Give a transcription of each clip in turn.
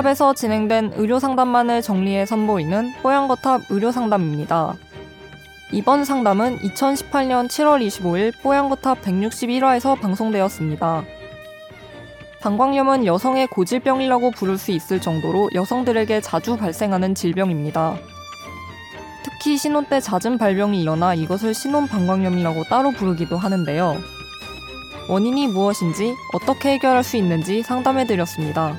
뽀얀거탑에서 진행된 의료 상담만을 정리해 선보이는 뽀얀거탑 의료 상담입니다. 이번 상담은 2018년 7월 25일 뽀얀거탑 161화에서 방송되었습니다. 방광염은 여성의 고질병이라고 부를 수 있을 정도로 여성들에게 자주 발생하는 질병입니다. 특히 신혼 때 잦은 발병이 일어나 이것을 신혼 방광염이라고 따로 부르기도 하는데요. 원인이 무엇인지 어떻게 해결할 수 있는지 상담해 드렸습니다.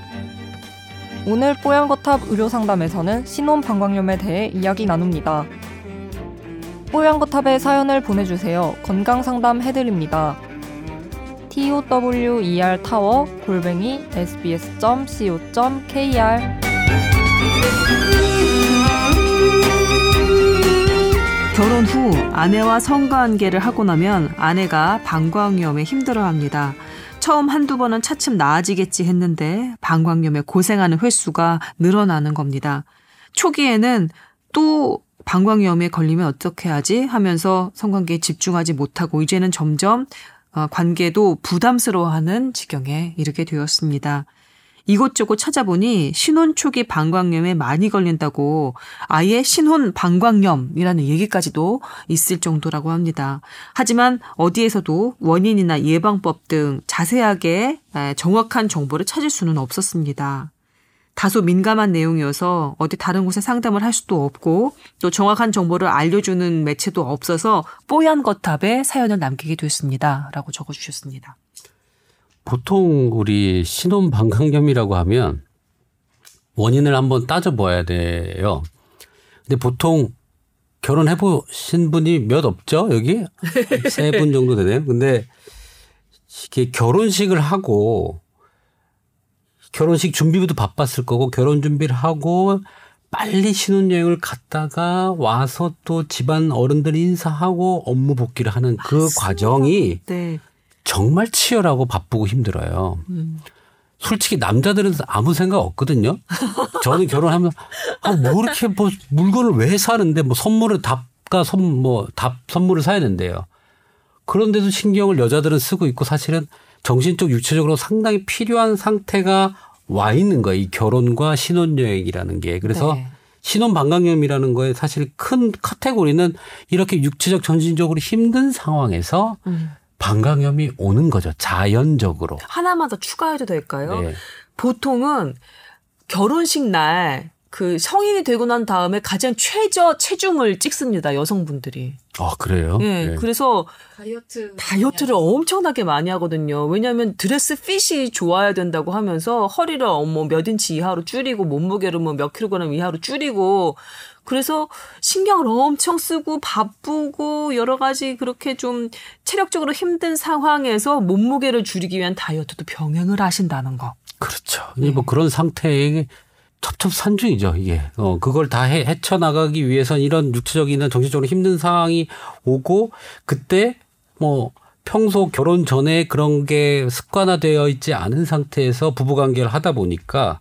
오늘 뽀얀거탑 의료상담에서는 신혼 방광염에 대해 이야기 나눕니다. 뽀얀거탑에 사연을 보내주세요. 건강상담 해드립니다. tower 타워 골뱅이 sbs.co.kr 결혼 후 아내와 성관계를 하고 나면 아내가 방광염에 힘들어합니다. 처음 한두 번은 차츰 나아지겠지 했는데 방광염에 고생하는 횟수가 늘어나는 겁니다. 초기에는 또 방광염에 걸리면 어떻게 하지 하면서 성관계에 집중하지 못하고 이제는 점점 어, 관계도 부담스러워하는 지경에 이르게 되었습니다. 이곳저곳 찾아보니 신혼 초기 방광염에 많이 걸린다고 아예 신혼 방광염이라는 얘기까지도 있을 정도라고 합니다. 하지만 어디에서도 원인이나 예방법 등 자세하게 정확한 정보를 찾을 수는 없었습니다. 다소 민감한 내용이어서 어디 다른 곳에 상담을 할 수도 없고 또 정확한 정보를 알려주는 매체도 없어서 뽀얀 거탑에 사연을 남기게 됐습니다. 라고 적어주셨습니다. 보통 우리 신혼 방광염이라고 하면 원인을 한번 따져봐야 돼요. 근데 보통 결혼해 보신 분이 몇 없죠? 여기? 세 분 정도 되네요. 근데 이게 결혼식을 하고 결혼식 준비부터 바빴을 거고 결혼 준비를 하고 빨리 신혼여행을 갔다가 와서 또 집안 어른들 인사하고 업무 복귀를 하는 그 맞습니다. 과정이 네. 정말 치열하고 바쁘고 힘들어요. 음. 솔직히 남자들은 아무 생각 없거든요. 저는 결혼하면 아, 뭐 이렇게 뭐 물건을 왜 사는데 뭐 선물을 답가 선뭐답 선물을 사야 된대요. 그런데도 신경을 여자들은 쓰고 있고 사실은 정신적 육체적으로 상당히 필요한 상태가 와 있는 거예요. 이 결혼과 신혼여행이라는 게. 그래서 네. 신혼 방광염이라는 거에 사실 큰 카테고리는 이렇게 육체적 정신적으로 힘든 상황에서 음. 방광염이 오는 거죠. 자연적으로. 하나만 더 추가해도 될까요? 네. 보통은 결혼식 날 그 성인이 되고 난 다음에 가장 최저 체중을 찍습니다. 여성분들이. 아, 그래요? 네. 네. 그래서 다이어트 다이어트를 엄청나게 많이 하거든요. 왜냐하면 드레스 핏이 좋아야 된다고 하면서 허리를 뭐몇 인치 이하로 줄이고 몸무게를 뭐몇 킬로그램 이하로 줄이고 그래서 신경을 엄청 쓰고 바쁘고 여러 가지 그렇게 좀 체력적으로 힘든 상황에서 몸무게를 줄이기 위한 다이어트도 병행을 하신다는 거. 그렇죠. 네. 뭐 그런 상태에 첩첩산중이죠, 이게. 어, 그걸 다 해, 헤쳐나가기 위해서는 이런 육체적이나 정신적으로 힘든 상황이 오고, 그때 뭐, 평소 결혼 전에 그런 게 습관화되어 있지 않은 상태에서 부부관계를 하다 보니까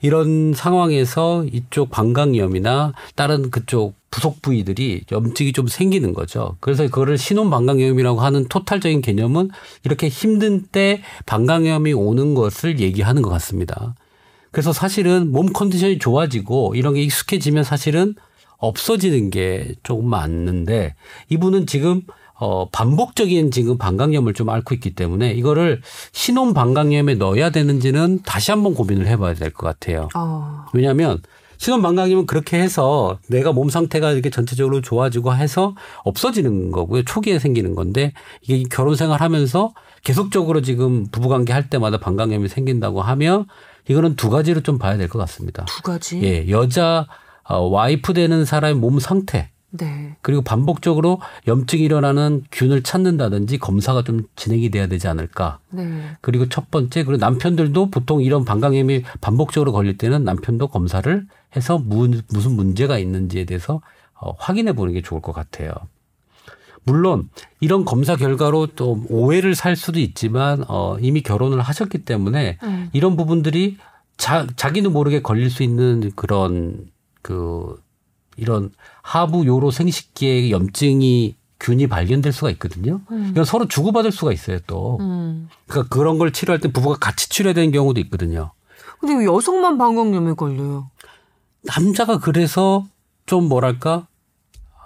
이런 상황에서 이쪽 방광염이나 다른 그쪽 부속 부위들이 염증이 좀 생기는 거죠. 그래서 그거를 신혼 방광염이라고 하는 토탈적인 개념은 이렇게 힘든 때 방광염이 오는 것을 얘기하는 것 같습니다. 그래서 사실은 몸 컨디션이 좋아지고 이런 게 익숙해지면 사실은 없어지는 게 조금 맞는데 이분은 지금 어, 반복적인 지금 방광염을 좀 앓고 있기 때문에 이거를 신혼 방광염에 넣어야 되는지는 다시 한번 고민을 해봐야 될 것 같아요. 어. 왜냐하면 신혼 방광염은 그렇게 해서 내가 몸 상태가 이렇게 전체적으로 좋아지고 해서 없어지는 거고요. 초기에 생기는 건데 이게 결혼 생활하면서 계속적으로 지금 부부관계 할 때마다 방광염이 생긴다고 하면 이거는 두 가지로 좀 봐야 될 것 같습니다. 두 가지. 예, 여자 어, 와이프 되는 사람의 몸 상태. 네. 그리고 반복적으로 염증이 일어나는 균을 찾는다든지 검사가 좀 진행이 돼야 되지 않을까. 네. 그리고 첫 번째 그리고 남편들도 보통 이런 방광염이 반복적으로 걸릴 때는 남편도 검사를 해서 무슨 문제가 있는지에 대해서 어, 확인해 보는 게 좋을 것 같아요. 물론 이런 검사 결과로 또 오해를 살 수도 있지만 어 이미 결혼을 하셨기 때문에 음. 이런 부분들이 자, 자기는 모르게 걸릴 수 있는 그런 그 이런 하부 요로 생식기의 염증이 균이 발견될 수가 있거든요. 음. 이건 서로 주고받을 수가 있어요 또. 음. 그러니까 그런 걸 치료할 때 부부가 같이 치료해야 되는 경우도 있거든요. 근데 왜 여성만 방광염에 걸려요? 남자가 그래서 좀 뭐랄까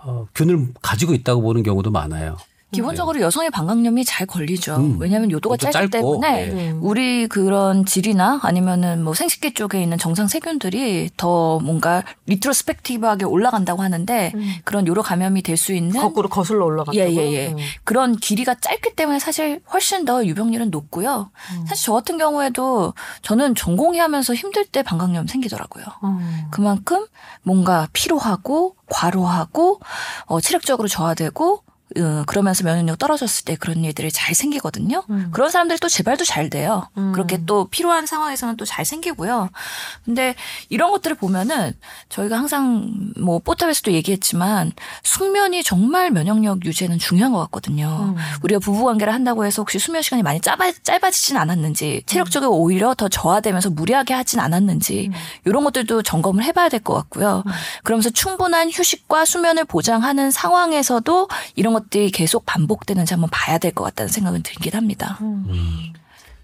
어, 균을 가지고 있다고 보는 경우도 많아요. 기본적으로 여성의 방광염이 잘 걸리죠. 음. 왜냐하면 요도가 요도 짧기 짧고, 때문에 네. 우리 그런 질이나 아니면은 뭐 생식기 쪽에 있는 정상 세균들이 더 뭔가 리트로스펙티브하게 올라간다고 하는데 그런 요로 감염이 될 수 있는 거꾸로 거슬러 올라갔다고요? 예, 예, 예. 음. 그런 길이가 짧기 때문에 사실 훨씬 더 유병률은 높고요. 사실 저 같은 경우에도 저는 전공의 하면서 힘들 때 방광염 생기더라고요. 음. 그만큼 뭔가 피로하고 과로하고 어, 체력적으로 저하되고 어, 그러면서 면역력 떨어졌을 때 그런 일들이 잘 생기거든요. 음. 그런 사람들 또 재발도 잘 돼요. 음. 그렇게 또 필요한 상황에서는 또 잘 생기고요. 근데 이런 것들을 보면은 저희가 항상 뭐 뽀탑에서도 얘기했지만 숙면이 정말 면역력 유지에는 중요한 것 같거든요. 음. 우리가 부부관계를 한다고 해서 혹시 수면 시간이 많이 짧아, 짧아지진 않았는지 체력적으로 오히려 더 저하되면서 무리하게 하진 않았는지 이런 것들도 점검을 해봐야 될 것 같고요. 그러면서 충분한 휴식과 수면을 보장하는 상황에서도 이런 것 들이 계속 반복되는지 한번 봐야 될 것 같다는 생각은 들긴 합니다.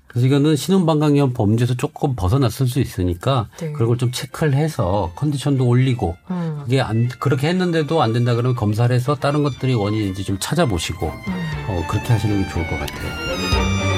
그래서 이거는 신혼방광염 범죄에서 조금 벗어났을 수 있으니까 네. 그런 걸 좀 체크를 해서 컨디션도 올리고 음. 그게 안 그렇게 했는데도 안 된다 그러면 검사를 해서 다른 것들이 원인인지 좀 찾아보시고 어, 그렇게 하시는 게 좋을 것 같아요.